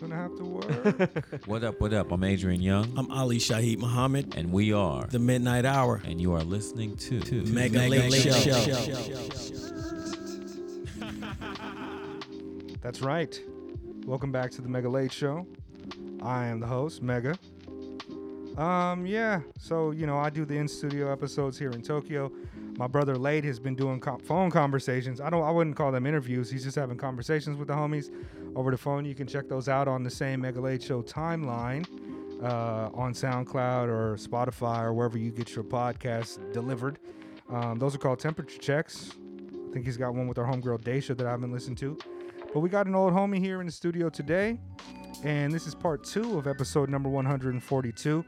Gonna have to work. What up, what up? I'm Adrian Younge, I'm Ali Shaheed Muhammad, and we are, the Midnight Hour, and you are listening to, to Mega, Late, Show. That's right. Welcome back to the Mega Late Show. I am the host, Mega. Um, yeah. So you know, I do the in studio episodes here in Tokyo. My brother Late has been doing com- phone conversations. I don't. I wouldn't call them interviews. He's just having conversations with the homies over the phone. You can check those out on the same Mega Late Show timeline uh, on SoundCloud or Spotify or wherever you get your podcasts delivered. Um, those are called temperature checks. I think he's got one with our homegirl Daisha that I haven't listened to. But we got an old homie here in the studio today, and this is part two of episode number 142.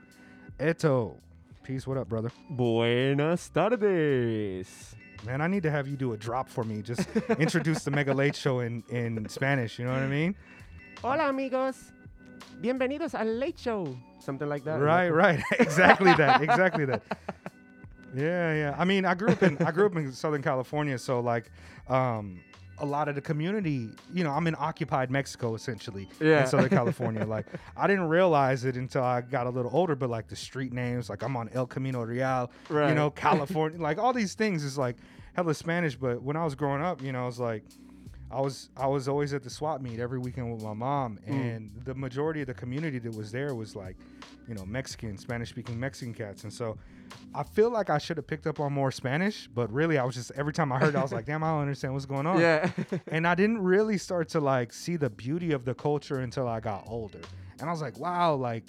Eto. Peace, what up, brother? Buenas tardes. Man, I need to have you do a drop for me. Just introduce the Mega Late Show in, in Spanish, you know what I mean? Hola, amigos. Bienvenidos al Late Show. Something like that. Right, right. exactly that. Exactly that. Yeah, yeah. I mean, I grew up in I grew up in Southern California, so like um a lot of the community, you know, I'm in occupied Mexico essentially Yeah. in Southern California. like I didn't realize it until I got a little older, but like the street names, like I'm on El Camino Real, you know, California, like all these things is like hella Spanish. But when I was growing up, you know, I was like I was I was always at the swap meet every weekend with my mom, mm. and the majority of the community that was there was like, you know, Mexican, Spanish speaking Mexican cats, and so I feel like I should have picked up on more Spanish, but really I was just every time I heard, it, I was like, damn, I don't understand what's going on. Yeah. And I didn't really start to like see the beauty of the culture until I got older, and I was like, wow, like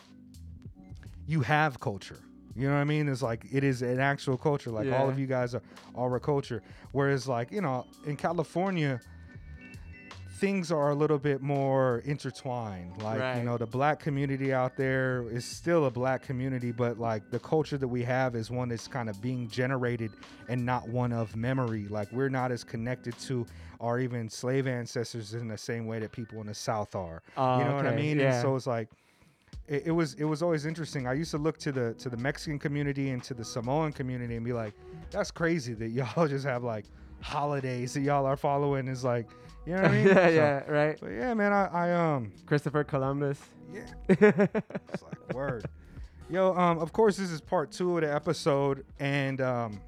you have culture. You know what I mean? It's like it is an actual culture. Like all of you guys are are a culture. Whereas like you know in California, things are a little bit more intertwined. Like you know the black community out there is still a black community, but like the culture that we have is one that's kind of being generated and not one of memory. Like we're not as connected to our even slave ancestors in the same way that people in the South are. Oh, you ah, know what I okay, mean? And so it's like it, it was it was always interesting. I used to look to the to the Mexican community and to the Samoan community and be like, that's crazy that y'all just have like holidays that y'all are following. Is like, you know what I mean? yeah, So- yeah, right. But yeah, man, I, I um Christopher Columbus. yeah, it's like word. Yo, um, of course this is part two of the episode, and um,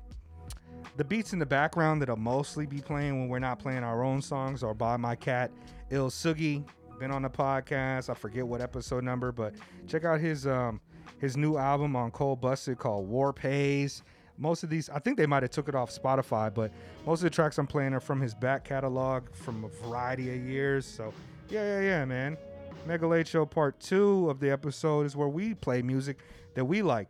the beats in the background that'll mostly be playing when we're not playing our own songs are by my cat Il Sugi. Been on the podcast. I forget what episode number, but check out his um his new album on Cold Busted called War Pays. Most of these, I think they might have took it off Spotify, but most of the tracks I'm playing are from his back catalog from a variety of years. So yeah, yeah, yeah, man. Mega Late Show Part Two of the episode is where we play music that we like.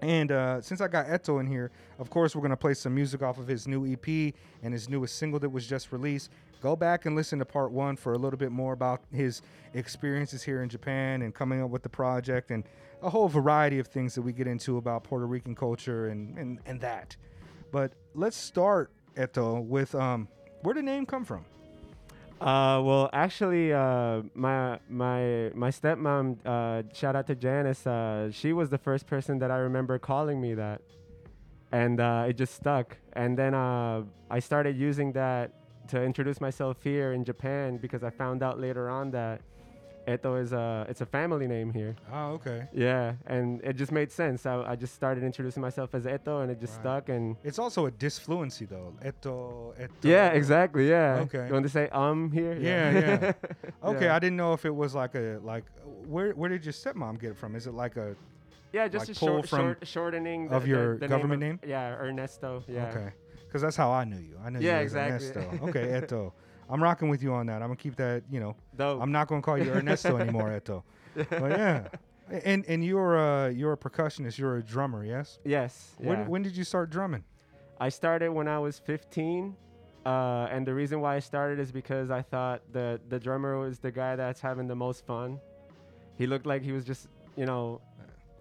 And uh, since I got Eto in here, of course, we're going to play some music off of his new EP and his newest single that was just released. Go back and listen to part one for a little bit more about his experiences here in Japan and coming up with the project and a whole variety of things that we get into about Puerto Rican culture and, and, and that. But let's start, Eto, with um, where did the name come from? Uh, well, actually, uh, my my my stepmom, uh, shout out to Janice. Uh, she was the first person that I remember calling me that, and uh, it just stuck. And then uh, I started using that to introduce myself here in Japan because I found out later on that Eto is a it's a family name here. Oh, okay. Yeah, and it just made sense. I, I just started introducing myself as Eto, and it just Right. stuck. And It's also a disfluency, though. Eto, Eto. yeah, exactly. Yeah. Okay. You want to say um here? Yeah, yeah. Okay, Yeah. I didn't know if it was like a like where where did your stepmom get it from? Is it like a Yeah, just like a pull short, from- short shortening of the- your the, the government name, name? Yeah, Ernesto. Yeah. okay? Because that's how I knew you. I knew Yeah, you exactly. Ernesto. Okay, Eto. I'm rocking with you on that. I'm gonna keep that. You know, Dope. I'm not gonna call you Ernesto anymore, Eto. But yeah, and and you're a you're a percussionist. You're a drummer, yes. yes. Yeah. When when did you start drumming? I started when I was 15. Uh, and the reason why I started is because I thought the the drummer was the guy that's having the most fun. He looked like he was just, you know,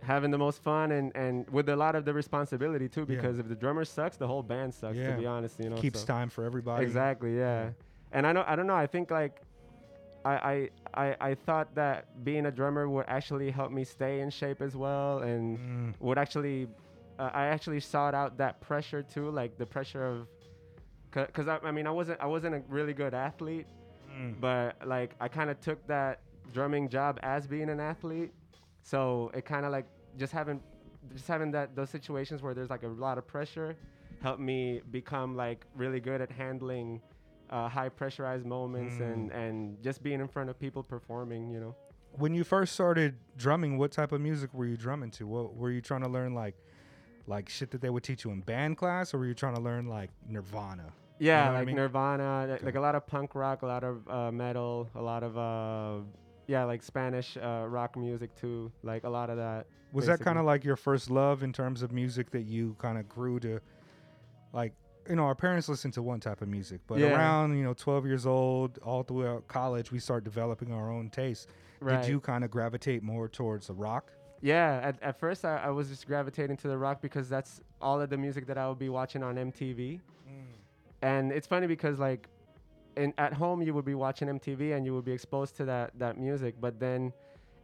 having the most fun and, and with a lot of the responsibility too. Yeah. Because if the drummer sucks, the whole band sucks. Yeah. To be honest, you know. Keeps so- time for everybody. Exactly. Yeah. And I know. I don't know. I think like, I, I I I thought that being a drummer would actually help me stay in shape as well, and Mm, would actually, uh, I actually sought out that pressure too, like the pressure of, cause I, I mean I wasn't I wasn't a really good athlete, mm. but like I kind of took that drumming job as being an athlete. So it kind of like just having just having that those situations where there's like a lot of pressure helped me become like really good at handling uh, high pressurized moments and and just being in front of people performing. You know. When you first started drumming, what type of music were you drumming to? What were you trying to learn like like shit that they would teach you in band class or were you trying to learn like Nirvana? Yeah, know what I like mean? Nirvana, Okay. like a lot of punk rock, a lot of uh, metal, a lot of uh, yeah, like Spanish uh, rock music too. Like a lot of that. Was that kind of like your first love in terms of music that you kind of grew to like you know our parents listen to one type of music but Yeah. around you know 12 years old all throughout college we start developing our own taste Right. did you kind of gravitate more towards the rock Yeah, at, at first I, I was just gravitating to the rock because that's all of the music that I would be watching on MTV. Mm. And it's funny because like in at home you would be watching MTV and you would be exposed to that that music, but then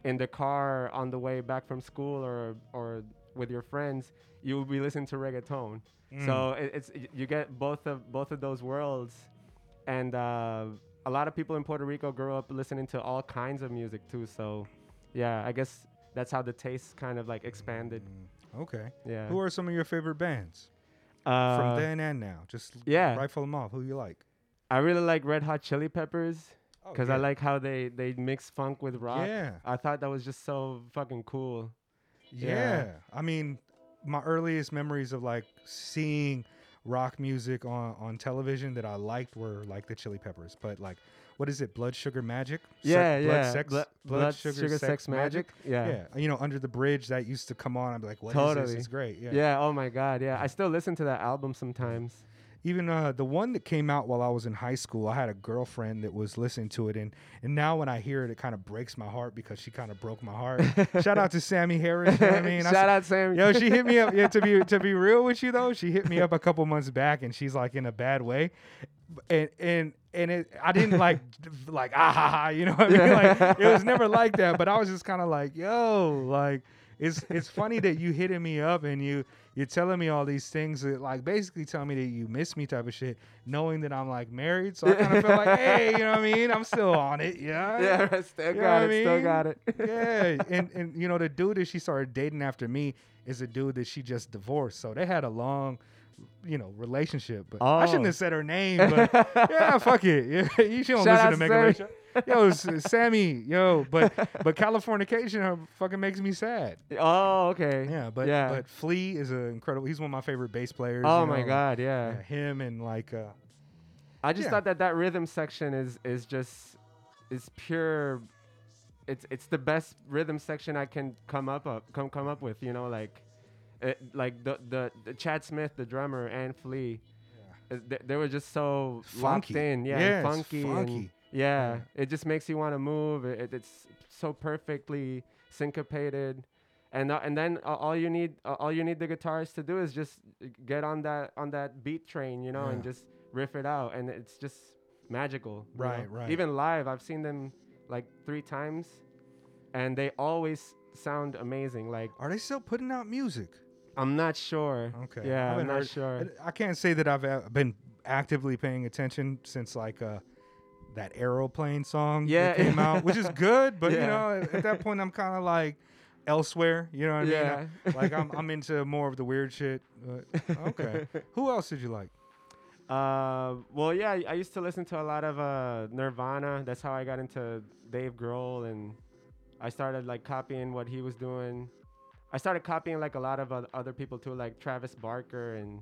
in the car on the way back from school or or with your friends, you will be listening to reggaeton. So it, it's you get both of both of those worlds, and uh, a lot of people in Puerto Rico grew up listening to all kinds of music too. So yeah, I guess that's how the taste kind of like expanded. okay Yeah. who are some of your favorite bands uh, from then and now just yeah. rifle them off who you like I really like Red Hot Chili Peppers Oh, because I like how they they mix funk with rock. yeah I thought that was just so fucking cool. Yeah Yeah. i mean my earliest memories of like seeing rock music on on television that i liked were like the chili peppers but like what is it blood sugar magic Yeah, blood yeah. sex Blood, blood, sugar, sex, magic. Yeah. Yeah, you know, under the bridge that used to come on. I'd be like, "What is this? Totally. It's great." Yeah. yeah. Oh my god. Yeah. I still listen to that album sometimes. Even uh, the one that came out while I was in high school, I had a girlfriend that was listening to it, and and now when I hear it, it kind of breaks my heart because she kind of broke my heart. Shout out to Sammy Harris. You know what I mean? I Shout s- out Sammy. Yo, she hit me up. Yeah, to be to be real with you though, she hit me up a couple months back, and she's like in a bad way, and and and it, I didn't like like ah ha ha, you know what I mean? Like it was never like that, but I was just kind of like, yo, like it's it's funny that you hitting me up and you you're telling me all these things that like basically tell me that you miss me type of shit, knowing that I'm like married, so I kind of feel like, hey, you know what I mean? I'm still on it, yeah. yeah. right, Still You got it. I Still got it. yeah, and and you know the dude that she started dating after me is a dude that she just divorced. So they had a long, you know, relationship. But oh. I shouldn't Oh. have said her name. But yeah, fuck it. Yeah, you shouldn't Shout listen to Mega Yo, Sammy, yo, but but Californication fucking makes me sad. Oh, okay. Yeah, but yeah. but Flea is an incredible. He's one of my favorite bass players. oh you my god. Yeah, Yeah. him and like uh, I just Yeah. thought that that rhythm section is is just is pure. It's it's the best rhythm section I can come up up come come up with. You know, like, it, like the, the the Chad Smith, the drummer, and Flea. uh, They, they were just so locked Funky. in, yeah, Yeah, funky, funky. and yeah, it just makes you want to move. It, it- it's so perfectly syncopated, and uh, and then uh, all you need uh, all you need the guitarist to do is just uh, get on that on that beat train, you know, and just riff it out, and it's just magical. you know? Right, right. Even live, I've seen them like three times, and they always sound amazing. Like are they still putting out music? I'm not sure. Okay. Yeah, I'm not heard- sure. I can't say that I've uh, been actively paying attention since like uh that aeroplane song Yeah. that came out, which is good, but you know, at, at that point I'm kind of like elsewhere. You know what I mean? Yeah. I- like I'm I'm into more of the weird shit. Okay. Who else did you like? Uh, well, yeah, I, I used to listen to a lot of uh, Nirvana. That's how I got into Dave Grohl, and I started like copying what he was doing. I started copying like a lot of other people too, like Travis Barker, and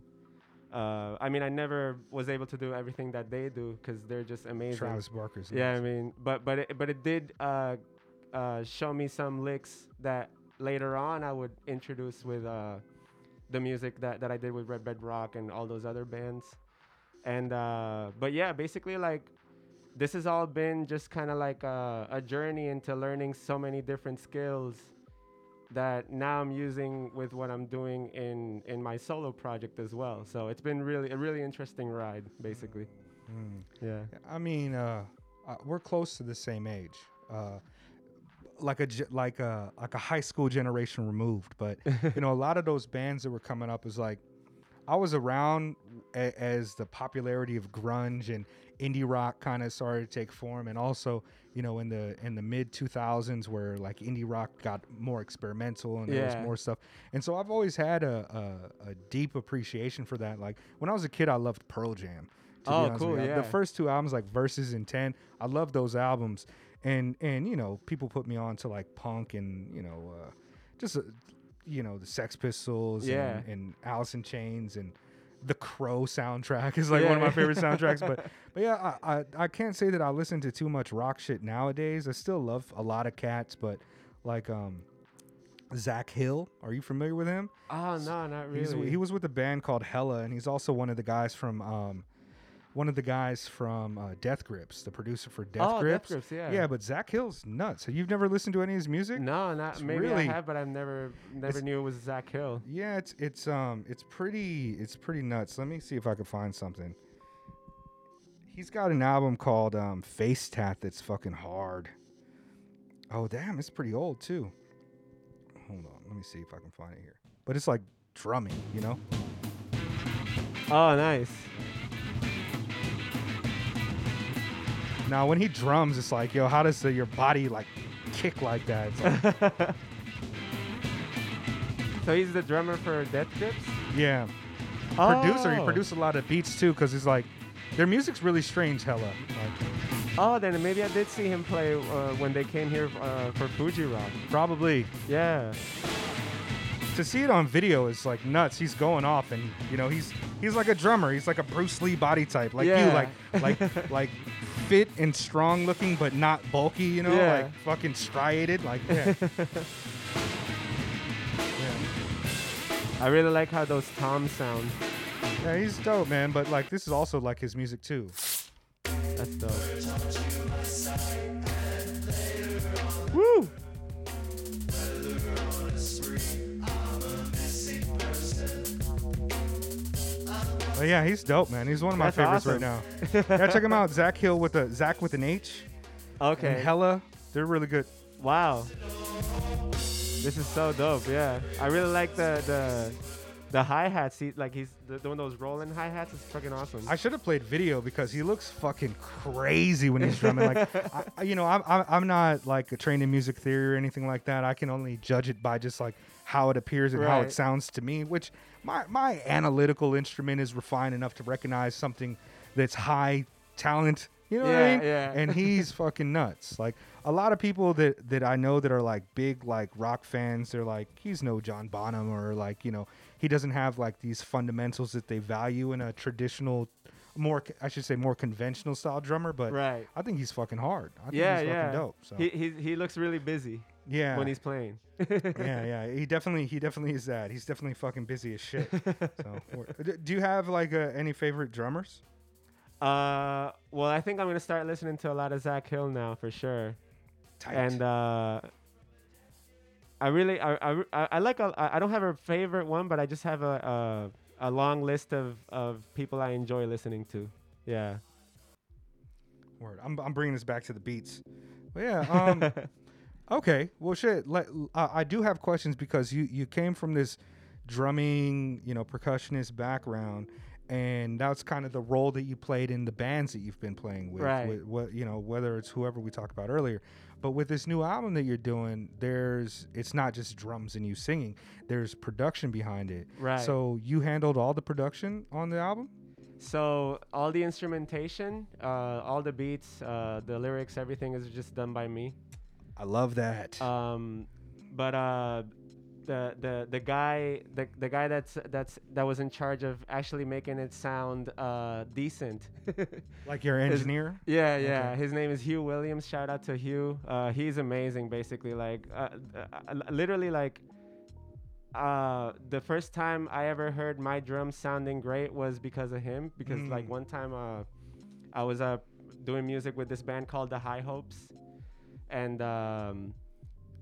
uh, I mean, I never was able to do everything that they do because they're just amazing. Travis Barker's. Yeah, I mean, but but it, but it did uh, uh, show me some licks that later on I would introduce with uh, the music that, that I did with Red Bed Rock and all those other bands. And uh, but yeah, basically like this has all been just kind of like a, a journey into learning so many different skills that now I'm using with what I'm doing in in my solo project as well. So it's been really a really interesting ride, basically. Mm. Yeah. I mean, uh, uh, we're close to the same age. Uh, like a like a like a high school generation removed, but you know, a lot of those bands that were coming up is like I was around a, as the popularity of grunge and indie rock kind of started to take form, and also you know in the in the mid 2000s where like indie rock got more experimental and there was more stuff. And so I've always had a, a a deep appreciation for that. Like when I was a kid, I loved Pearl Jam. Oh, cool, yeah. The first two albums, like Versus and Ten, I love those albums. And and you know people put me on to like punk and you know uh, just uh, you know the Sex Pistols Yeah. and, and Alice in Chains and the Crow soundtrack is like one of my favorite soundtracks. But but yeah, I, I I can't say that I listen to too much rock shit nowadays. I still love a lot of cats, but like um Zach Hill, are you familiar with him? Oh no, not He's, really. he was with a band called Hella, and he's also one of the guys from um, one of the guys from uh, Death Grips, the producer for Death oh, Grips. Death Grips, yeah. Yeah, but Zach Hill's nuts. So you've never listened to any of his music? No, not It's maybe really- I have, but I've never never knew it was Zach Hill. Yeah, it's it's um it's pretty it's pretty nuts. Let me see if I can find something. He's got an album called um, Face Tat that's fucking hard. Oh damn, it's pretty old too. Hold on, let me see if I can find it here. But it's like drumming, you know. Oh, nice. Now when he drums, it's like, yo, how does the, your body like kick like that? It's like, So he's the drummer for Death Grips. yeah, producer. He Oh. produced a lot of beats too, cause he's like, their music's really strange, hella. Like, Oh, then maybe I did see him play uh, when they came here uh, for Fuji Rock. probably Yeah. to see it on video is like nuts. He's going off, and you know he's he's like a drummer. He's like a Bruce Lee body type, like you, like like like fit and strong looking, but not bulky. You know, Yeah. like fucking striated. Like yeah. yeah. I really like how those toms sound. yeah, he's dope, man. But like this is also like his music too. But yeah, he's dope, man. He's one of my That's favorites right now. yeah, check him out. Zach Hill with a Zach with an H Okay. and Hella. They're really good. Wow. This is so dope. Yeah. I really like the the the hi hats. He like he's the, doing those rolling hi hats. Is fucking awesome. I should have played video because he looks fucking crazy when he's drumming. Like, I, I- you know, I'm, I'm I'm not like trained in music theory or anything like that. I can only judge it by just like how it appears and how it sounds to me. Which my my analytical instrument is refined enough to recognize something that's high talent. You know what I Yeah, mean? yeah. And he's fucking nuts. Like a lot of people that that I know that are like big like rock fans, they're like, he's no John Bonham or like you know he doesn't have like these fundamentals that they value in a traditional, more I should say more conventional style drummer. But right. I think he's fucking hard. I think Yeah, he's yeah. fucking dope. So He, he he looks really busy yeah, when he's playing. yeah, yeah. He definitely he definitely is that. He's definitely fucking busy as shit. so do you have like uh, any favorite drummers? Uh, well, I think I'm gonna start listening to a lot of Zach Hill now for sure. Tight. And uh, I really, I, I, I like a, I I don't have a favorite one, but I just have a a, a long list of of people I enjoy listening to. Yeah. Word. I'm, I'm bringing this back to the beats. But yeah. Um, okay. Well, shit. Let, uh, I do have questions because you you came from this drumming, you know, percussionist background, and that's kind of the role that you played in the bands that you've been playing with. Right. with what you know, whether it's whoever we talked about earlier. But with this new album that you're doing, there's it's not just drums and you singing. There's production behind it. Right. So you handled all the production on the album. So all the instrumentation, uh, all the beats, uh, the lyrics, everything is just done by me. I love that. Um, but uh, the the the guy the, the guy that's that's that was in charge of actually making it sound uh, decent. like your engineer. yeah, yeah. His name is Hugh Williams. Shout out to Hugh. Uh, he's amazing. Basically, like uh, uh, uh, literally like. Uh, the first time I ever heard my drums sounding great was because of him. Because like Mm. one time, uh, I was uh doing music with this band called the High Hopes, and um,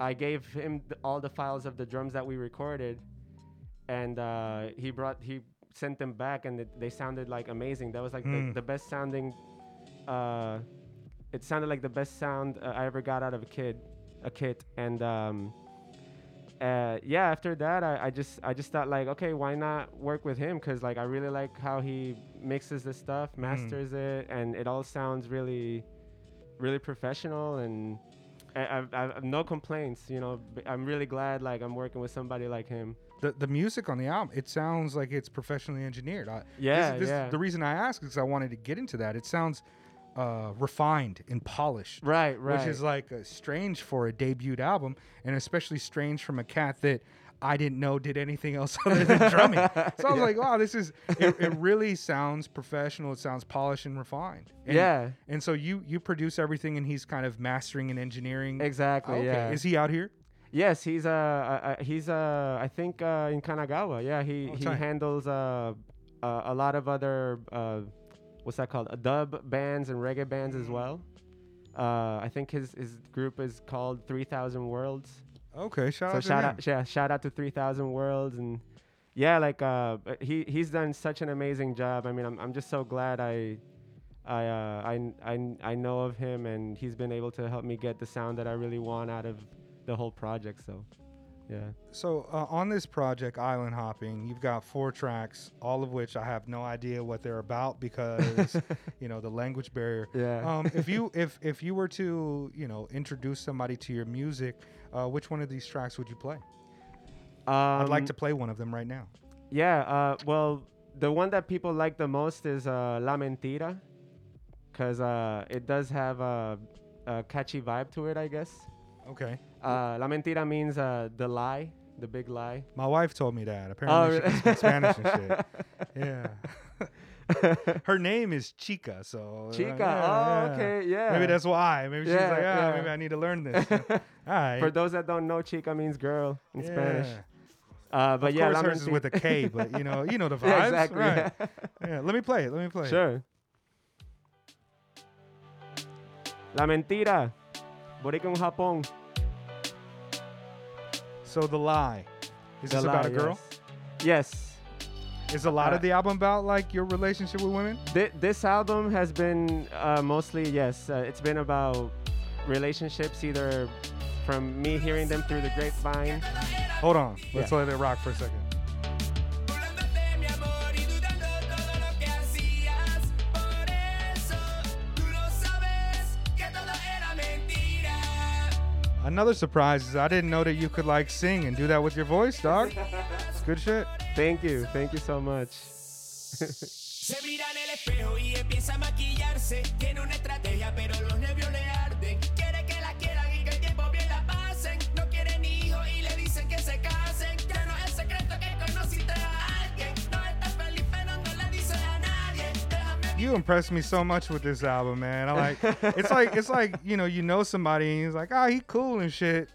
I gave him th- all the files of the drums that we recorded, and uh, he brought he sent them back, and it, they sounded like amazing. That was like Mm. the, the best sounding. Uh, it sounded like the best sound uh, I ever got out of a kid, a kit, and um, uh, yeah, after that, I, I just I just thought like, okay, why not work with him? Cause like I really like how he mixes the stuff, masters it, and it all sounds really, really professional. And I, I've no complaints. You know, I'm really glad like I'm working with somebody like him. The the music on the album, it sounds like it's professionally engineered. I, Yeah, this- yeah. The reason I ask is I wanted to get into that. It sounds uh, refined and polished. Right, right. which is like strange for a debut album, and especially strange from a cat that I didn't know did anything else other than drumming. So I was like, wow, this is it, it. Really sounds professional. It sounds polished and refined. And, Yeah. And so you you produce everything, and he's kind of mastering and engineering. exactly. Okay. Yeah. Is he out here? Yes, he's uh, uh, uh he's uh I think uh in Kanagawa. Yeah, he Oh, he handles uh, uh a lot of other uh what's that called? Uh, dub bands and reggae bands as well. Uh, I think his his group is called Three Thousand Worlds. Okay, shout so out to shout him. out yeah shout out to Three Thousand Worlds and yeah like uh he he's done such an amazing job. I mean I'm I'm just so glad I. I, uh, I, I, I know of him and he's been able to help me get the sound that I really want out of the whole project. So, yeah. So uh, on this project, Island Hopping, you've got four tracks, all of which I have no idea what they're about because you know the language barrier. Yeah. Um, if you if if you were to you know introduce somebody to your music, uh, which one of these tracks would you play? I'd like Um, to play one of them right now. Yeah. Uh, well, the one that people like the most is uh, La Mentira, because uh, it does have a, a catchy vibe to it, I guess. Okay. Uh, La Mentira means uh, the lie, the big lie. My wife told me that. Apparently, she can speak Spanish and shit. Yeah. Her name is Chica, so uh, Chica. yeah, oh, yeah. okay. Yeah. Maybe that's why. Maybe she's like, ah, yeah. maybe I need to learn this. All right. For those that don't know, chica means girl in Spanish. Uh, but of yeah, course, La hers is with a K, but you know, you know the vibes, Yeah, exactly. right? yeah. Yeah, let me play it. Let me play it. Sure. La mentira. Boricua en Japón. So the lie. Is The this about a girl? Yes. yes. Is a lot Uh, of the album about like your relationship with women? Thi- this album has been uh, mostly yes. Uh, it's been about relationships, either from me hearing them through the grapevine. Hold on. Let's Yeah. let it rock for a second. Another surprise is I didn't know that you could like sing and do that with your voice, dog. It's good shit. Thank you, thank you so much. You impressed me so much with this album, man. I like it's like it's like, you know, you know somebody and he's like, oh, he cool and shit.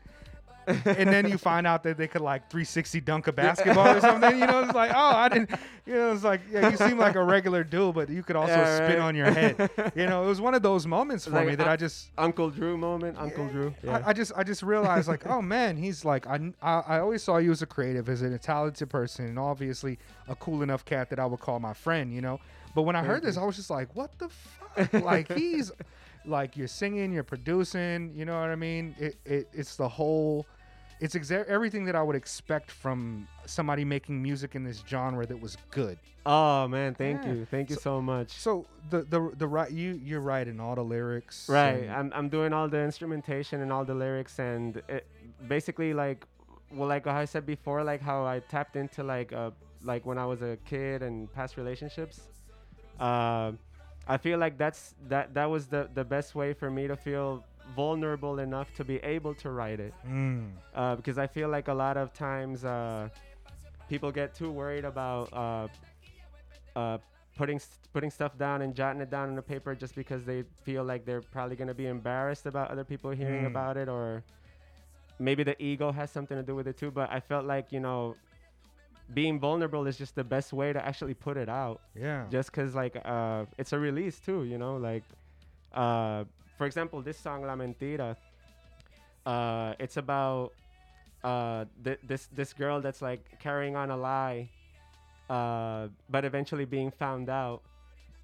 and then you find out that they could like 360 dunk a basketball or something. You know, it's like, oh, I didn't. You know, it's like, yeah, you seem like a regular dude, but you could also Yeah, spin right. on your head. You know, it was one of those moments for Like, me that I- I just, Uncle Drew moment, Uncle Drew. Yeah. I, I just, I just realized like, oh man, he's like, I, I, I always saw you as a creative, as a talented person, and obviously a cool enough cat that I would call my friend. You know, but when I heard this, I was just like, what the fuck? like he's, like you're singing, you're producing. You know what I mean? It, it it's the whole it's exa- everything that I would expect from somebody making music in this genre that was good. oh man, thank Yeah. you, thank you so, much. So the the the right you you're writing all the lyrics, Right, I'm I'm doing all the instrumentation and all the lyrics, and it, basically like, well, like I said before, like how I tapped into like uh like when I was a kid and past relationships. Uh, I feel like that's that that was the the best way for me to feel vulnerable enough to be able to write it. Mm, uh, because I feel like a lot of times uh, people get too worried about uh, uh, putting st- putting stuff down and jotting it down on the paper just because they feel like they're probably gonna be embarrassed about other people hearing Mm. about it, or maybe the ego has something to do with it too. But I felt like you know, being vulnerable is just the best way to actually put it out yeah. just because like uh it's a release too you know like uh for example this song la mentira uh it's about uh th- this this girl that's like carrying on a lie uh but eventually being found out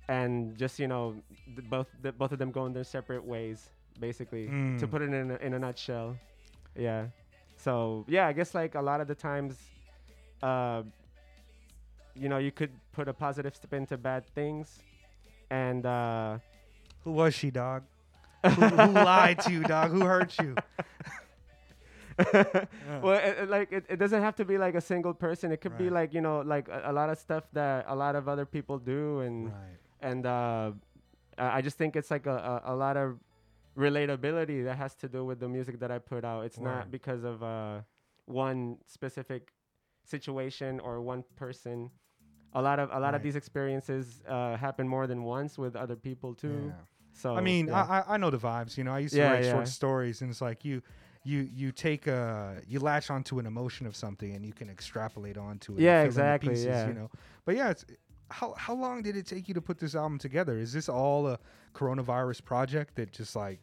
and just you know th- both the, both of them going their separate ways basically to Mm. put it in a, in a nutshell yeah So yeah, I guess like a lot of the times, uh, you know, you could put a positive spin to bad things, and uh, Who was she, dog? who, who lied to you, dog? Who hurt you? well, it, it, like it, it doesn't have to be like a single person. It could be like you know, like a, a lot of stuff that a lot of other people do, and Right. and uh, I just think it's like a, a, a lot of relatability that has to do with the music that I put out. It's Word. not because of uh, one specific situation or one person. A lot of a lot Right. of these experiences uh, happen more than once with other people too. Yeah. So I mean, yeah. I, I know the vibes. You know, I used to Yeah, write short stories, and it's like you, you, you take a, you latch onto an emotion of something, and you can extrapolate onto it. Yeah, fill in the exactly, Pieces, yeah. You know, but yeah, it's how how long did it take you to put this album together? Is this all a coronavirus project that just like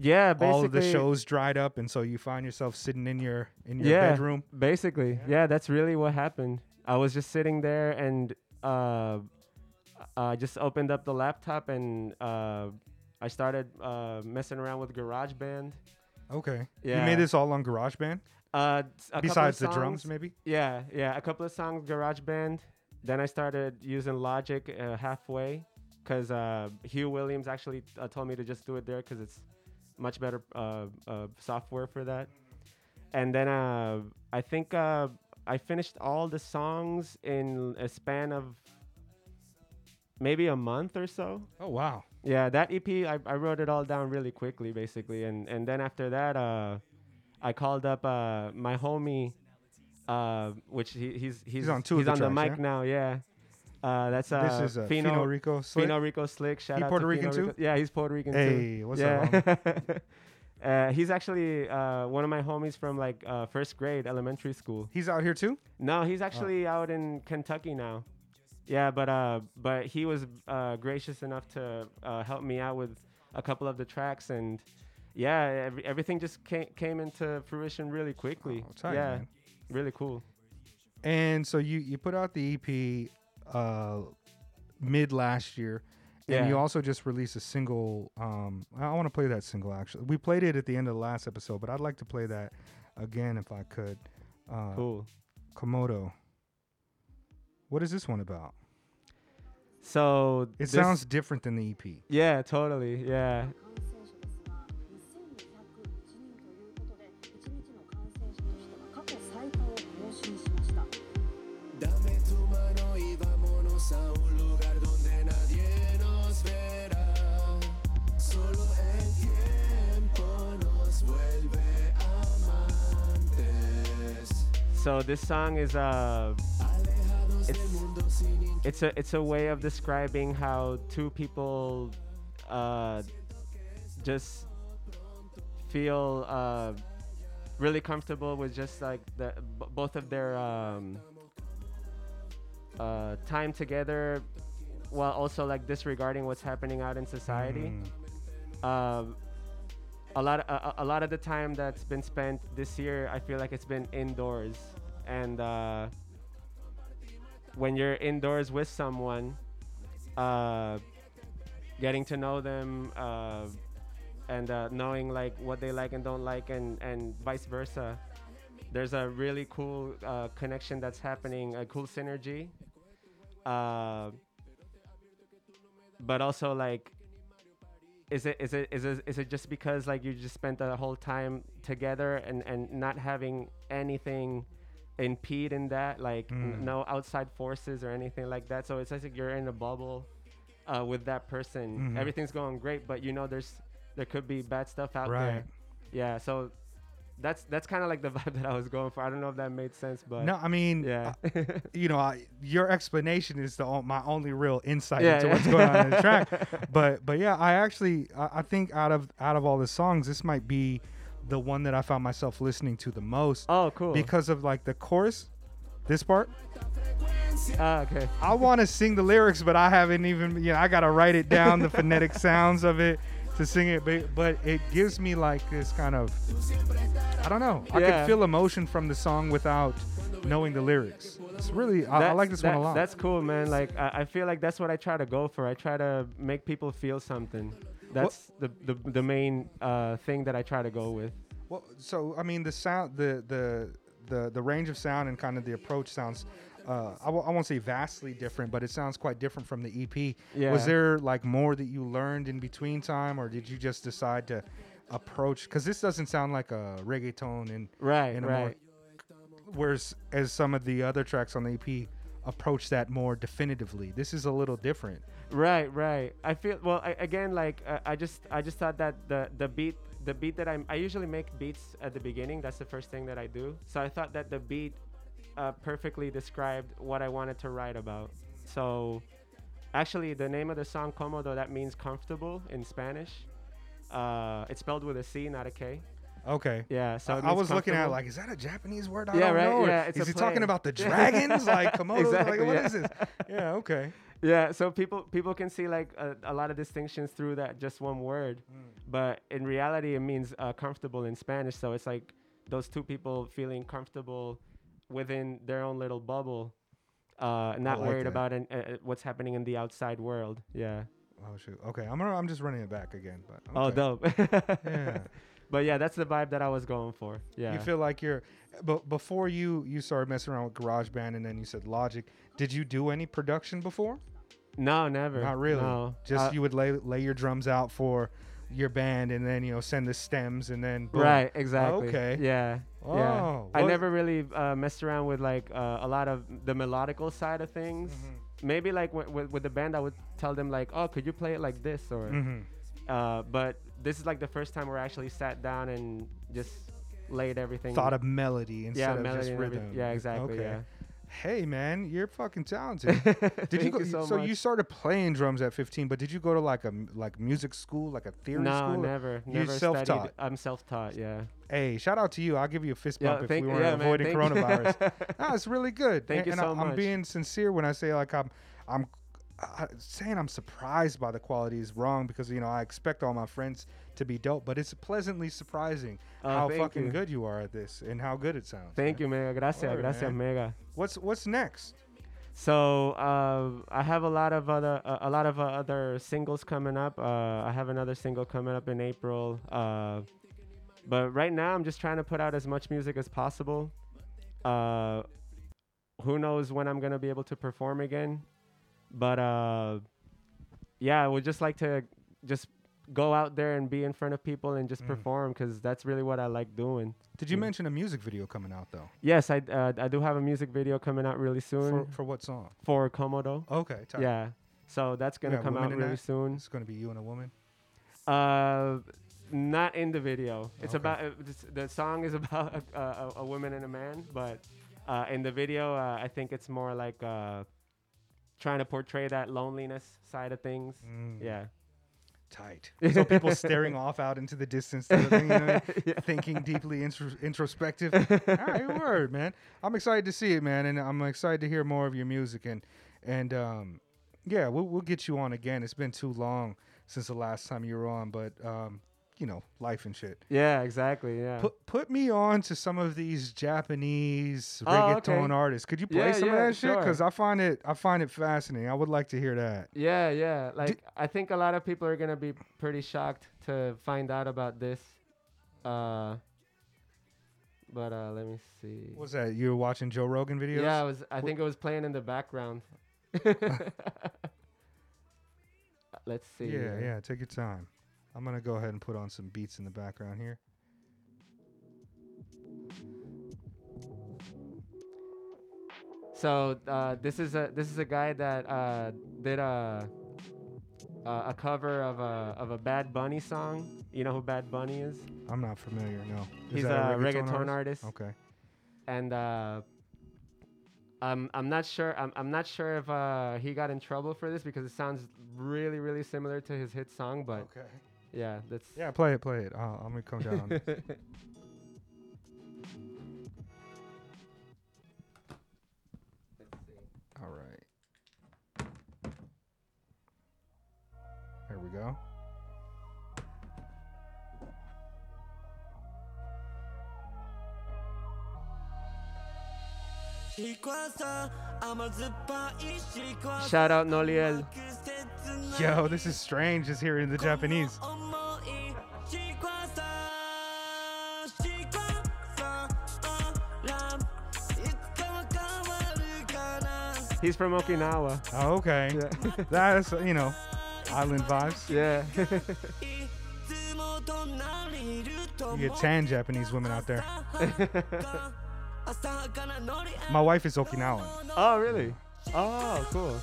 yeah, basically all of the shows dried up, and so you find yourself sitting in your in your Yeah. bedroom? Basically, yeah. that's really what happened. I was just sitting there and uh, I just opened up the laptop and uh, I started uh, messing around with GarageBand. Okay. You Yeah. made this all on GarageBand, Uh, s- a couple of besides the drums, maybe. Yeah, yeah, a couple of songs GarageBand. Then I started using Logic uh, halfway because uh, Hugh Williams actually uh, told me to just do it there because it's much better uh, uh, software for that. And then uh, I think uh, I finished all the songs in a span of maybe a month or so. Oh wow. Yeah, that EP I, I wrote it all down really quickly basically and and then after that uh I called up uh my homie uh which he, he's he's on two he's the on the mic yeah? now, yeah. Uh that's uh this is uh, Fino, Fino Rico. Slick. Fino Rico Slick. Shout He out Puerto to Rican Fino too? Rico. Yeah, he's Puerto Rican too. Hey, what's up? uh, he's actually uh, one of my homies from like uh, first grade elementary school. He's out here too. No, he's actually out in Kentucky now. Yeah, but uh, but he was uh, gracious enough to uh, help me out with a couple of the tracks, and yeah, every, everything just came came into fruition really quickly. Oh, tight, yeah, man. really cool. And so you you put out the EP uh mid last year. And Yeah. you also just released a single. Um, I want to play that single actually. We played it at the end of the last episode, but I'd like to play that again if I could. Uh, Cool. Comodo. What is this one about? So It sounds different than the EP. Yeah, totally. Yeah. So this song is uh It's- it's a it's a way of describing how two people uh just feel uh really comfortable with just like the b- both of their um uh time together while also like disregarding what's happening out in society Mm. um, a lot a, a- lot of the time that's been spent this year i feel like it's been indoors. And uh, when you're indoors with someone uh, getting to know them uh, and uh, knowing like what they like and don't like and and vice versa there's a really cool uh, connection that's happening a cool synergy. Uh, but also like is it is it is it is it just because like you just spent the whole time together and and not having anything impede in that like n- Mm. no outside forces or anything like that so it's just like you're in a bubble uh, with that person Mhm. everything's going great but you know there's there could be bad stuff out Right. there yeah so that's that's kind of like the vibe that i was going for i don't know if that made sense but No, I mean, yeah uh, you know, I, your explanation is the my only real insight Yeah, into yeah. what's going on in the track. But but yeah, I actually I, I think out of out of all the songs, this might be the one that I found myself listening to the most oh cool because of like the chorus, this part. ah, okay I want to sing the lyrics, but I haven't even you know I gotta write it down the phonetic sounds of it to sing it. But but it gives me like this kind of I don't know. I Yeah. can feel emotion from the song without knowing the lyrics. It's really I, I That's- like this one a lot. That's cool, man. Like I, I feel like that's what I try to go for. I try to make people feel something. That's the, the the main uh, thing that I try to go with. Well, so I mean, the sound, the the the the range of sound and kind of the approach sounds. Uh, I w- I won't say vastly different, but it sounds quite different from the EP. Yeah. Was there like more that you learned in between time, or did you just decide to approach? Because this doesn't sound like a reggaeton, and Right, in a more right. whereas as some of the other tracks on the EP approach that more definitively. This is a little different. Right, right. I feel well I, again. Like uh, I just, I just thought that the the beat, the beat that I'm, I usually make beats at the beginning. That's the first thing that I do. So I thought that the beat uh, perfectly described what I wanted to write about. So actually, the name of the song "Comodo" that means comfortable in Spanish. Uh, it's spelled with a C, not a K. Okay. Yeah. So I, I was looking at it like, is that a Japanese word? I Yeah, don't right, know. Yeah, it's is he talking about the dragons? like Komodo? Exactly, like, what yeah. is this? Yeah, okay. yeah so people people can see like a, a lot of distinctions through that just one word Mm. but in reality it means uh, comfortable in spanish so it's like those two people feeling comfortable within their own little bubble uh, not like worried that. about an, uh, uh, what's happening in the outside world yeah Oh shoot. Okay, I'm gonna, I'm just running it back again. But oh okay. dope Yeah. but yeah that's the vibe that i was going for yeah You feel like you're, but before you you started messing around with GarageBand and then you said Logic. Did you do any production before? no never Not really. no. Just Uh, you would lay lay your drums out for your band and then you know send the stems and then boom. Right, exactly. Okay. Yeah. Oh, yeah. I never really uh, messed around with like uh, a lot of the melodical side of things. Mm-hmm. Maybe like w- with with the band, I would tell them like, "Oh, could you play it like this?" Or, Mhm. uh, but this is like the first time where I actually sat down and just laid everything. Thought of melody instead yeah, of melody just rhythm. Yeah, exactly. Okay. Yeah. Hey man, you're fucking talented. Did you go? you so so you started playing drums at 15, but did you go to like a like music school, like a theory No, school? never, You never self-taught? studied. I'm self-taught. Yeah. Hey, shout out to you. I'll give you a fist Yeah, bump if we weren't yeah, avoiding you. coronavirus. no, it's really good. Thank and, you and so I, I'm being sincere when I say like I'm I'm uh, saying I'm surprised by the quality is wrong because you know I expect all my friends to be dope, but it's pleasantly surprising Oh, how fucking you. good you are at this and how good it sounds. Thank man. you, Mega. Gracias, Word, gracias, man. Mega. What's what's next? So uh, I have a lot of other uh, a lot of uh, other singles coming up. Uh, I have another single coming up in April. Uh, but right now I'm just trying to put out as much music as possible. Uh, who knows when I'm gonna be able to perform again? But uh, yeah, I would just like to just go out there and be in front of people and just Mm. perform because that's really what I like doing. Did you Mm. mention a music video coming out though? Yes, I uh, I do have a music video coming out really soon For, for what song? for Comodo. Okay, tight. Yeah. So that's gonna got come out really that? soon. It's gonna be you and a woman. Uh, not in the video. It's Okay. about uh, the song is about a, a, a woman and a man, but uh, in the video, uh, I think it's more like uh, trying to portray that loneliness side of things. Mm, Yeah. Tight. So people staring off out into the distance, sort thing, you know, thinking deeply intro- introspective. All right, word, man. I'm excited to see it, man, and I'm excited to hear more of your music and and um, yeah, we'll we'll get you on again. It's been too long since the last time you were on, but um, you know, life and shit. Yeah. Exactly. Yeah. Put put me on to some of these Japanese Oh, reggaeton okay. artists. Could you play Yeah, some yeah, of that shit? Because I find it I find it fascinating. I would like to hear that. yeah. Yeah. Like I think a lot of people are gonna be pretty shocked to find out about this. Uh. But uh, let me see. What's that? You were watching Joe Rogan videos? Yeah, it was. I think it was playing in the background. Let's see. Yeah, yeah. Take your time. I'm gonna go ahead and put on some beats in the background here. So uh, this is a this is a guy that uh, did a a a cover of a of a Bad Bunny song. You know who Bad Bunny is? I'm not familiar. No. Is He's that a reggaeton artist. Okay. And uh, I'm I'm not sure I'm I'm not sure if uh, he got in trouble for this because it sounds really really similar to his hit song. But Okay. Yeah, that's Yeah, play it, play it. Uh, I'm gonna come down. All right. There we go. Shout out Noliel. Yo, this is strange just hearing the Japanese. He's from Okinawa. Oh, okay. Yeah. That's, you know, island vibes. Yeah. you get tan Japanese women out there. My wife is Okinawan. oh, really? Oh, cool.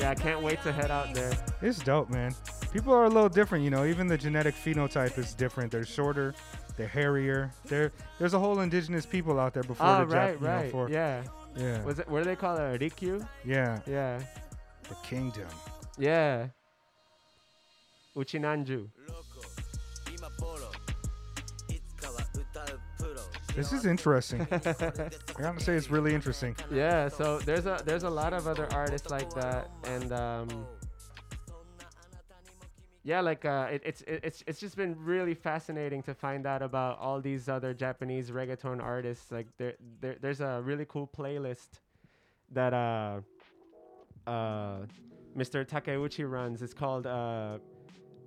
Yeah, I can't wait to head out there. It's dope, man. People are a little different, you know. Even the genetic phenotype is different. They're shorter, they're hairier. There, there's a whole indigenous people out there before Oh, the Jap- right, you know, right. yeah. yeah, Was it? What do they call it? Ryukyu? yeah. Yeah. The kingdom. Yeah. Uchinanchu. This is interesting. I gotta say, it's really interesting. Yeah, so there's a there's a lot of other artists like that, and um, yeah, like uh, it, it's it, it's it's just been really fascinating to find out about all these other Japanese reggaeton artists. Like there, there there's a really cool playlist that uh, uh, Mr. Takeuchi runs. It's called uh,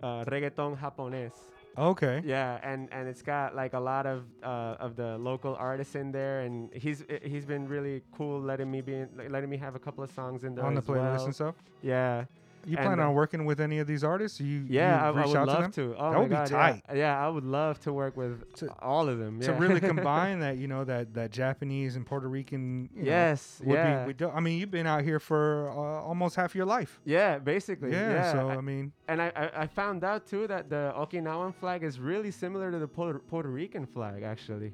uh, Reggaeton Japonés. Okay. Yeah, and and it's got like a lot of uh, of the local artists in there, and he's he's been really cool letting me be in, letting me have a couple of songs in there On the playlist well. and stuff. Yeah, You plan uh, on working with any of these artists? You yeah, I, you I reach would love to to. Oh That would be tight. Yeah, yeah, I would love to work with To- all of them. to really combine that, you know, that that Japanese and Puerto Rican. You know, yes, would yeah, be. Do, I mean, you've been out here for uh, almost half your life. yeah, basically, Yeah. yeah. so I- I mean, and I, I I found out too that the Okinawan flag is really similar to the Puerto, Puerto Rican flag, actually.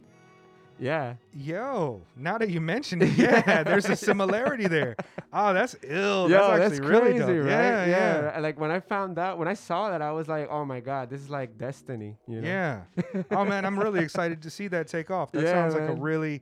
Yeah. yo, now that you mention it, yeah, there's a similarity there. Oh, that's ill. Yo, that's that's actually really crazy, dope. right? Yeah, yeah. Like when I found out, when I saw that, I was like, "Oh my god, this is like destiny." You know? Yeah. oh man, I'm really excited to see that take off. That Yeah, sounds like a really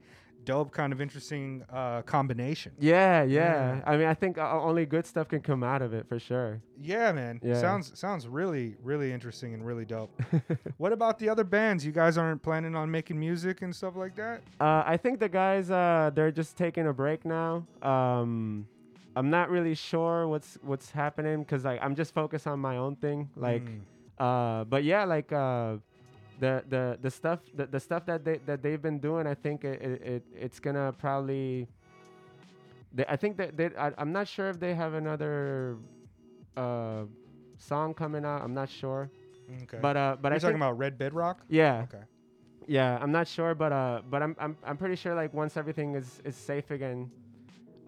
dope, kind of interesting uh, combination. Yeah, yeah. Yeah. I mean, I think uh, only good stuff can come out of it for sure. Yeah, man. Yeah. Sounds sounds really really interesting and really dope. what about the other bands? You guys aren't planning on making music and stuff like that? Uh, I think the guys, uh, they're just taking a break now. Um, I'm not really sure what's what's happening because like I'm just focused on my own thing. Like, Mm. uh, but yeah, like uh, the the the stuff the, the stuff that they that they've been doing, I think it, it, it it's gonna probably. They, I think that they, I, I'm not sure if they have another uh, song coming out. I'm not sure, Okay. but uh, but You're I talking about Red Bedrock? yeah. Okay. Yeah, I'm not sure, but uh, but I'm I'm I'm pretty sure like once everything is is safe again,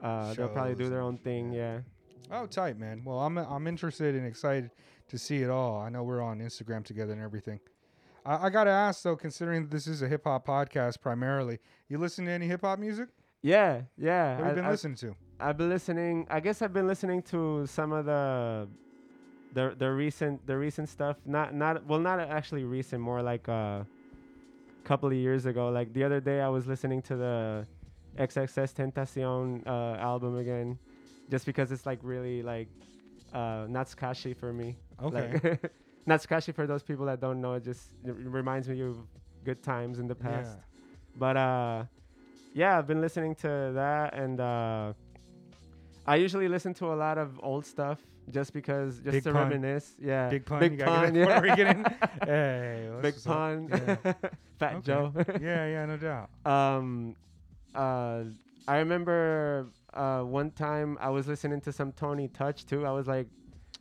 uh, they'll probably do their own thing. Yeah. Oh, tight, man. Well, I'm I'm interested and excited to see it all. I know we're on Instagram together and everything. I, I gotta ask though, considering this is a hip hop podcast primarily, you listen to any hip hop music? Yeah, yeah. What have you been I, listening to? I've been listening. I guess I've been listening to some of the the the recent the recent stuff. Not not well, not actually recent. More like a couple of years ago. Like the other day, I was listening to the XXXTentacion uh, album again, just because it's like really like uh, Natsukashi for me. Okay. Like, Natsukashi for those people that don't know, it just it reminds me of good times in the past. But uh, yeah, I've been listening to that, and uh, I usually listen to a lot of old stuff just because, just Big to pun. reminisce. Yeah, Big pun. Big pun. get that Puerto yeah. In. Hey, Big pun. Yeah. Fat Okay. Joe. yeah, yeah, no doubt. um, uh, I remember uh, one time I was listening to some Tony Touch too. I was like,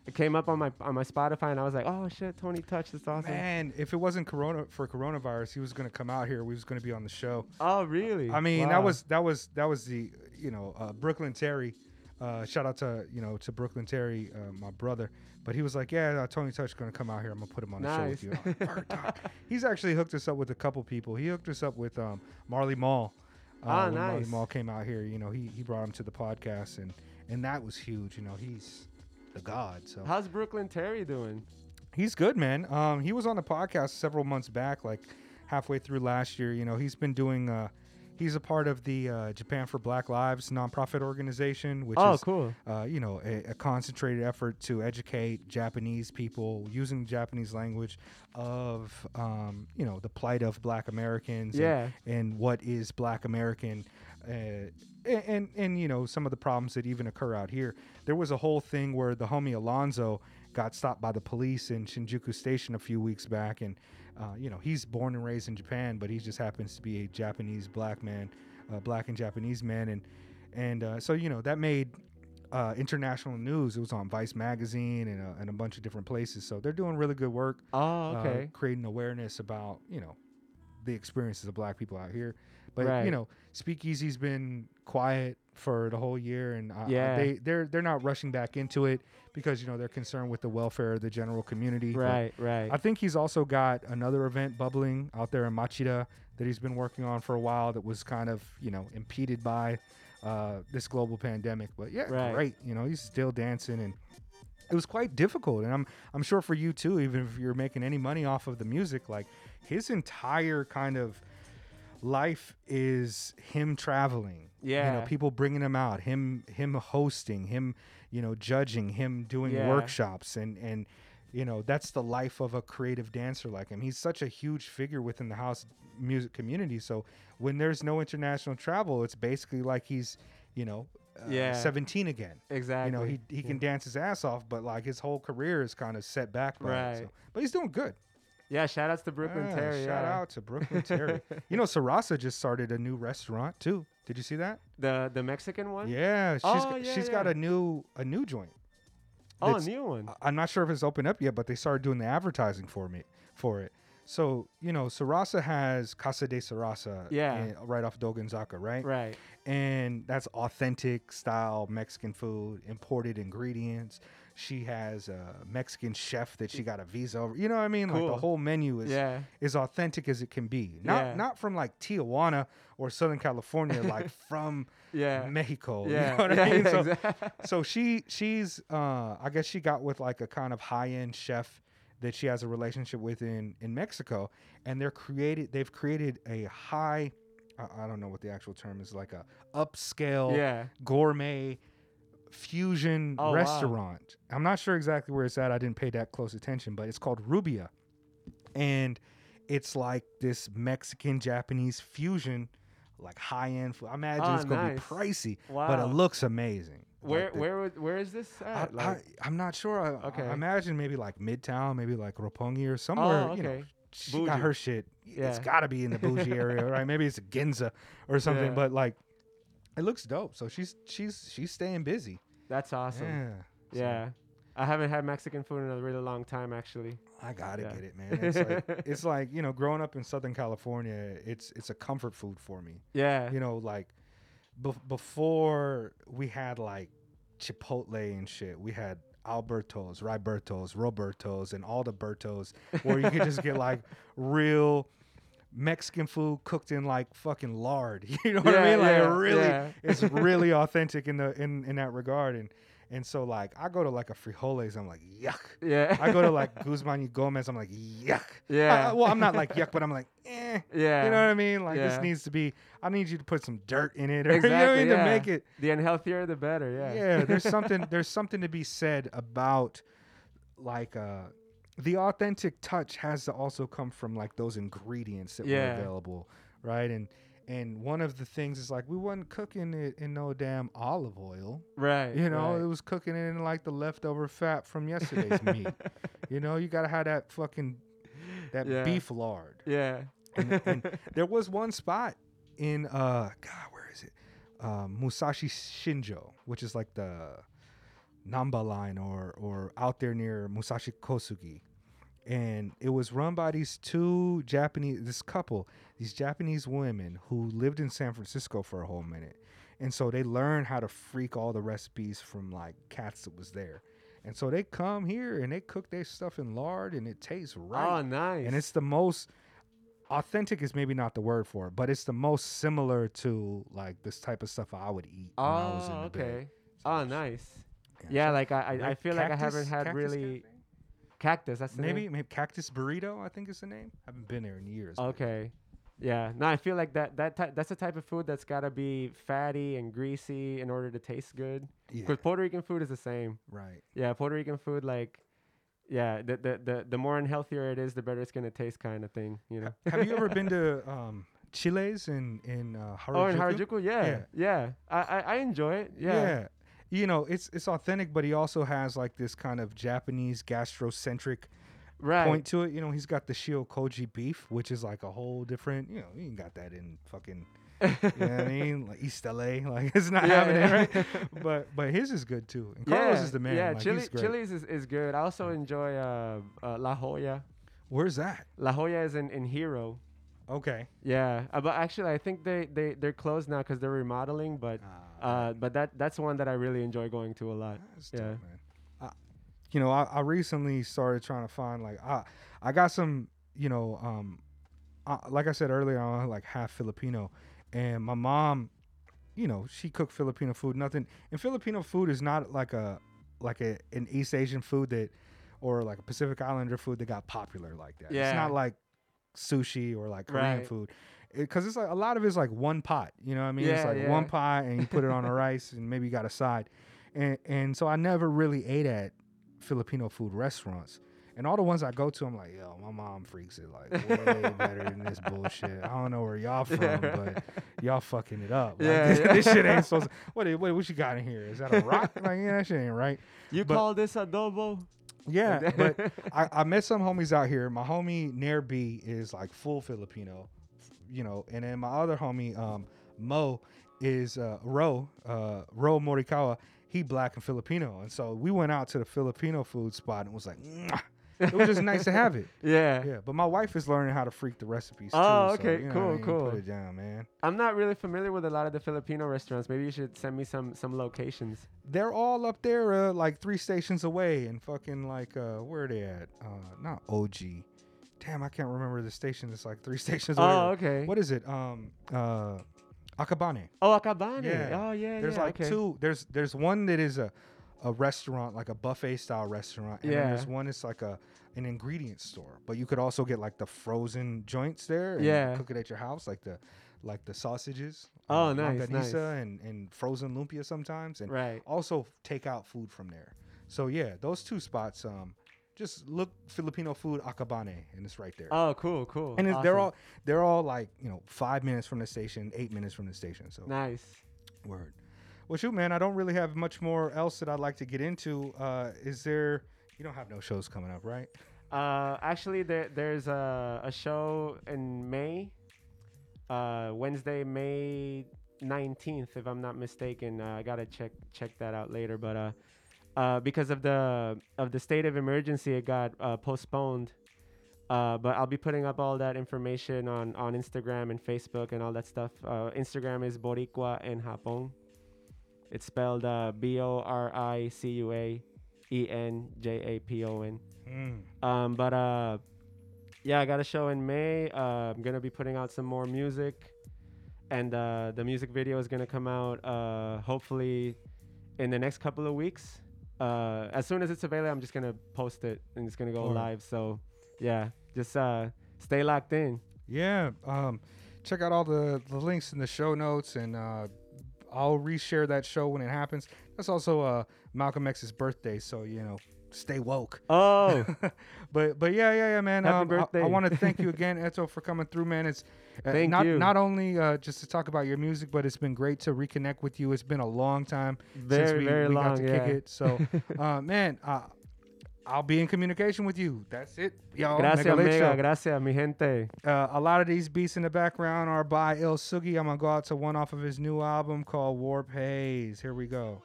it came up on my on my Spotify, and I was like, oh shit, Tony Touch, that's awesome. Man, if it wasn't corona for coronavirus, he was gonna come out here. We was gonna be on the show. Oh really? I mean, Wow. that was that was that was the you know uh, Brooklyn Terry. Uh, shout out to you know to Brooklyn Terry, uh, my brother. But he was like, "Yeah, uh, Tony Touch is gonna come out here. I'm gonna put him on the show with you." Like, He's actually hooked us up with a couple people. He hooked us up with um, Marley Marl. Uh, Ah, when Marley nice. Marl came out here, you know, he he brought him to the podcast, and and that was huge. You know, he's the god. So How's Brooklyn Terry doing? He's good, man. Um, he was on the podcast several months back, like halfway through last year. You know, he's been doing. Uh, he's a part of the uh, Japan for Black Lives nonprofit organization, which oh, is, cool. uh, you know, a, a concentrated effort to educate Japanese people using Japanese language of, um, you know, the plight of Black Americans. and- Yeah. And, what is Black American. Uh, and, and and you know some of the problems that even occur out here. There was a whole thing where the homie Alonzo got stopped by the police in Shinjuku Station a few weeks back, and uh, you know he's born and raised in Japan, but he just happens to be a Japanese black man uh, black and Japanese man, and and uh, so you know that made uh, international news. It was on Vice magazine and a, and a bunch of different places. So they're doing really good work, Oh, uh, okay. creating awareness about you know the experiences of black people out here. But you know, Speakeasy's been quiet for the whole year, and uh, Yeah. they they're they're not rushing back into it because you know they're concerned with the welfare of the general community. But right, right. I think he's also got another event bubbling out there in Machida that he's been working on for a while that was kind of, you know, impeded by uh, this global pandemic. But yeah, Right. great. You know, he's still dancing and it was quite difficult. And I'm I'm sure for you too, even if you're making any money off of the music, like his entire kind of life is him traveling. Yeah. You know, people bringing him out, him him hosting, him, you know, judging, him doing Yeah. workshops and and you know, that's the life of a creative dancer like him. He's such a huge figure within the house music community. So when there's no international travel, it's basically like he's, you know, uh, Yeah. 17 again. exactly. You know, he, he can dance his ass off, but like his whole career is kind of set back by it. Right. So. But he's doing good. Yeah, shout outs to Brooklyn Ah, Terry. Shout yeah. out to Brooklyn Terry. you know, Sarasa just started a new restaurant too. Did you see that? The the Mexican one? Yeah, she's Oh, yeah, she's got a new a new joint. Oh, a new one. I'm not sure if it's open up yet, but they started doing the advertising for me for it. So you know, Sarasa has Casa de Sarasa, Yeah. in- right off Dogenzaka, right? Right. And that's authentic style Mexican food, imported ingredients. She has a Mexican chef that she got a visa over. You know what I mean? Like the whole menu is Yeah. is authentic as it can be. Not Yeah. not from like Tijuana or Southern California, like from Yeah. Mexico. Yeah. You know what yeah, I mean? So, exactly. so she she's uh I guess she got with like a kind of high end chef that she has a relationship with in in Mexico, and they're created they've created a high I, I don't know what the actual term is like a upscale Yeah. gourmet fusion Oh, wow. restaurant. I'm not sure exactly where it's at. I didn't pay that close attention, but it's called Rubia. And it's like this Mexican Japanese fusion, like high end food. I imagine Oh, it's gonna nice. be pricey, but it looks amazing. Where Like the- where would- where is this I, at? I, am not sure. I, Okay. I imagine maybe like Midtown, maybe like Roppongi or somewhere. oh, You know, okay. she got her shit. It's Yeah. got to be in the bougie area, right? Maybe it's a Ginza or something. Yeah. But like, it looks dope. So she's she's she's staying busy. That's awesome. Yeah. So Yeah. I haven't had Mexican food in a really long time, actually. I gotta Yeah. get it, man. It's like it's like you know, growing up in Southern California, it's it's a comfort food for me. Yeah. You know, like bef- before we had like Chipotle and shit, we had Albertos, Ribertos, Robertos, and all the Bertos, where you could just get like real Mexican food cooked in like fucking lard. You know what I mean? Like yeah, really, yeah. it's really authentic in the in in that regard. And and so like I go to like a frijoles, I'm like yuck. yeah. I go to like Guzman y Gomez, I'm like yuck. Yeah. I- well, I'm not like yuck, but I'm like eh. yeah. You know what I mean? Like this needs to be. I need you to put some dirt in it, or you know what I mean, yeah. to make it. The unhealthier, the better. Yeah. Yeah, there's something. There's something to be said about like uh the authentic touch has to also come from like those ingredients that Yeah. were available, right? And and one of the things is like we wasn't cooking it in no damn olive oil. Right. You know, right. it was cooking it in like the leftover fat from yesterday's meat. You know, you gotta have that fucking that Yeah. beef lard Yeah. and, and there was one spot in uh god where is it um, musashi shinjo which is like the nambu line or or out there near musashi kosugi and it was run by these two japanese this couple these japanese women who lived in san francisco for a whole minute and so they learned how to freak all the recipes from like cats that was there and so they come here and they cook their stuff in lard and it tastes right Oh, nice. and it's the most authentic is maybe not the word for it, but it's the most similar to like this type of stuff I would eat when I was in Oh, the okay. bed. Oh, ah, nice. Yeah, Yeah, so like I, I, I feel like I haven't had really cafe? Cactus. That's the maybe name? maybe cactus burrito I think is the name. I haven't been there in years. Okay. Yeah. No, I feel like that that ty- that's the type of food that's gotta be fatty and greasy in order to taste good. Yeah, Because Puerto Rican food is the same. right. Yeah, Puerto Rican food like. Yeah, the, the the the more unhealthier it is, the better it's gonna taste, kind of thing. You know. Have you ever been to um, Chile's in in uh, Harajuku? Oh, in Harajuku, yeah, Yeah. yeah. I, I I enjoy it. Yeah. You know, it's it's authentic, but he also has like this kind of Japanese gastrocentric Right. point to it. You know, he's got the shio koji beef, which is like a whole different. You know, you ain't got that in fucking you know what I mean? Like East LA, like it's not Yeah, happening, yeah. right? But but his is good too. And Carlos yeah, is the man. Yeah, like, Chili. Chili's is, is good. I also enjoy uh, uh, La Jolla. Where's that? La Jolla is in, in Hiroo. Okay. Yeah, uh, but actually, I think they they they're closed now because they're remodeling. But uh, but that that's one that I really enjoy going to a lot. That's yeah. dope. I, you know, I, I recently started trying to find like I I got some, you know, um, uh, like I said earlier, I'm like half Filipino, and my mom, you know, she cooked Filipino food. Nothing, and Filipino food is not like a like a an East Asian food that, or like a Pacific Islander food that got popular like that. Yeah. It's not like sushi or like Korean Right. food. Because it's like a lot of it's like one pot, you know what I mean? it's Yeah, like one pot and you put it on a rice and maybe you got a side and and so I never really ate at Filipino food restaurants. And all the ones I go to, I'm like, yo, my mom freaks it like way better than this bullshit. I don't know where y'all from, Yeah, but y'all fucking it up. Like, Yeah, this, yeah. this shit ain't supposed. To, what, what what you got in here? Is that a rock? like yeah, that shit ain't right. You But- call this adobo? Yeah, but I, I met some homies out here. My homie Nair B is like full Filipino, you know, and then my other homie um, Mo is uh, Ro uh, Ro Morikawa. He black and Filipino, and so we went out to the Filipino food spot and was like, "Mwah." it was just nice to have it. Yeah. Yeah, but my wife is learning how to freak the recipes too. Oh, so, okay, you know cool, I mean? cool. Put it down, man. I'm not really familiar with a lot of the Filipino restaurants. Maybe you should send me some some locations. They're all up there, uh, like three stations away, and fucking like uh, where are they at? Uh, not OG. Damn, I can't remember the station. It's like three stations away. Oh, okay. What is it? Um, uh, Akabane. Oh, Akabane. Yeah. Oh, yeah. There's yeah, like okay. two. There's there's one that is a a restaurant, like a buffet style restaurant, and then there's one that's like a an ingredient store. But you could also get like the frozen joints there. And Yeah. Cook it at your house, like the like the sausages. Oh, uh, nice, nice. and and frozen lumpia sometimes, and Right. also take out food from there. So yeah, those two spots. Um, just look Filipino food Akabane, and it's right there. Oh, cool, cool. and it's, they're all they're all like you know five minutes from the station, eight minutes from the station. So nice. word. Well, shoot, man, I don't really have much more else that I'd like to get into. Uh, is there? You don't have no shows coming up, right? Uh, actually, there there's a a show in May. Uh, Wednesday, May nineteenth, if I'm not mistaken. Uh, I gotta check check that out later, but uh, because of the of the state of emergency, it got uh, postponed. Uh, but I'll be putting up all that information on, on Instagram and Facebook and all that stuff. Uh, Instagram is Boricua en Japón. It's spelled uh, B O R I C U A E N J A P O N. Mm. Um, but uh, yeah, I got a show in May. Uh, I'm gonna be putting out some more music, and uh, the music video is gonna come out uh, hopefully in the next couple of weeks. Uh, as soon as it's available, I'm just gonna post it and it's gonna go live. So yeah, just uh, stay locked in. Yeah. Um, check out all the the links in the show notes, and uh, I'll reshare that show when it happens. That's also uh Malcolm X's birthday, so you know, stay woke. Oh, but but yeah yeah yeah man. Happy um, I- I, want to thank you again, Eto, for coming through, man. It's uh, Thank not you. not only uh, just to talk about your music, but it's been great to reconnect with you. It's been a long time since Very, we, very we got long, to yeah. kick it. So, uh, man, uh, I'll be in communication with you. That's it, y'all. gracias, Mega mega, gracias, mi gente. Uh, a lot of these beats in the background are by Il Sugi. I'm gonna go out to one off of his new album called Warp Haze. Here we go.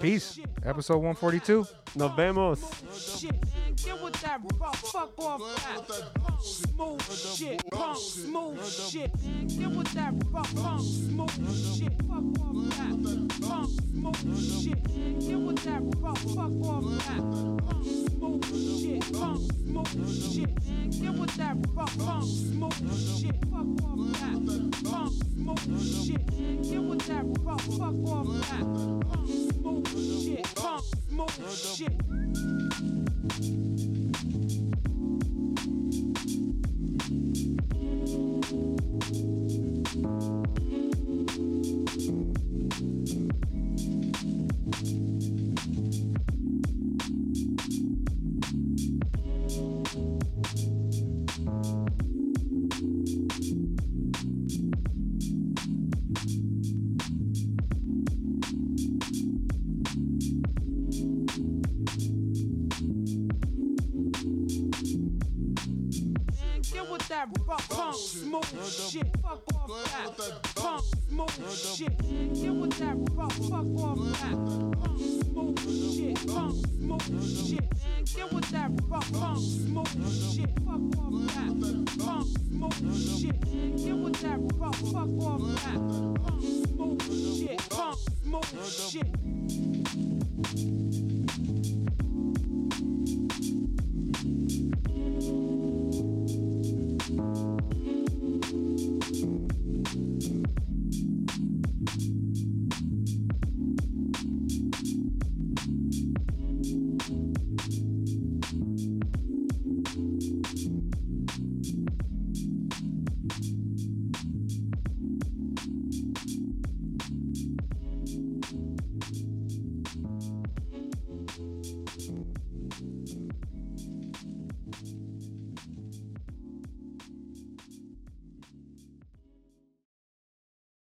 Peace. Episode 142. Nos vemos. shit. Man, get with that rough fuck off that smooth shit, punk smooth shit. Man, get with that rough punk smooth shit, fuck off that punk smooth shit. Man, get with that rough fuck off that punk smooth shit, punk smooth shit. Man, get with that rough punk smooth shit, fuck off that punk smooth shit. Man, get with that rough fuck off that punk smooth shit, punk smooth shit. Shit. Fuck off that punk, smooth shit. Get with that rough, fuck off that punk, smooth shit. Punk, smooth shit. Get with that rough, punk, smooth